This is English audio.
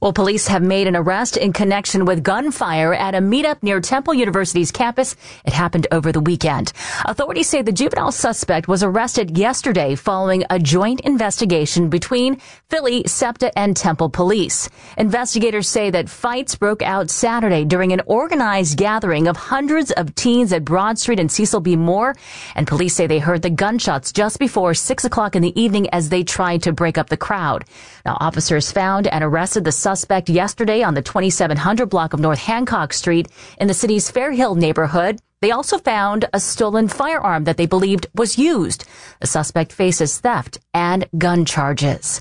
Well, police have made an arrest in connection with gunfire at a meetup near Temple University's campus. It happened over the weekend. Authorities say the juvenile suspect was arrested yesterday following a joint investigation between Philly, SEPTA, and Temple police. Investigators say that fights broke out Saturday during an organized gathering of hundreds of teens at Broad Street and Cecil B. Moore. And police say they heard the gunshots just before six o'clock in the evening as they tried to break up the crowd. Now, officers found and arrested the suspect yesterday on the 2700 block of North Hancock Street in the city's Fairhill neighborhood. They also found a stolen firearm that they believed was used. The suspect faces theft and gun charges.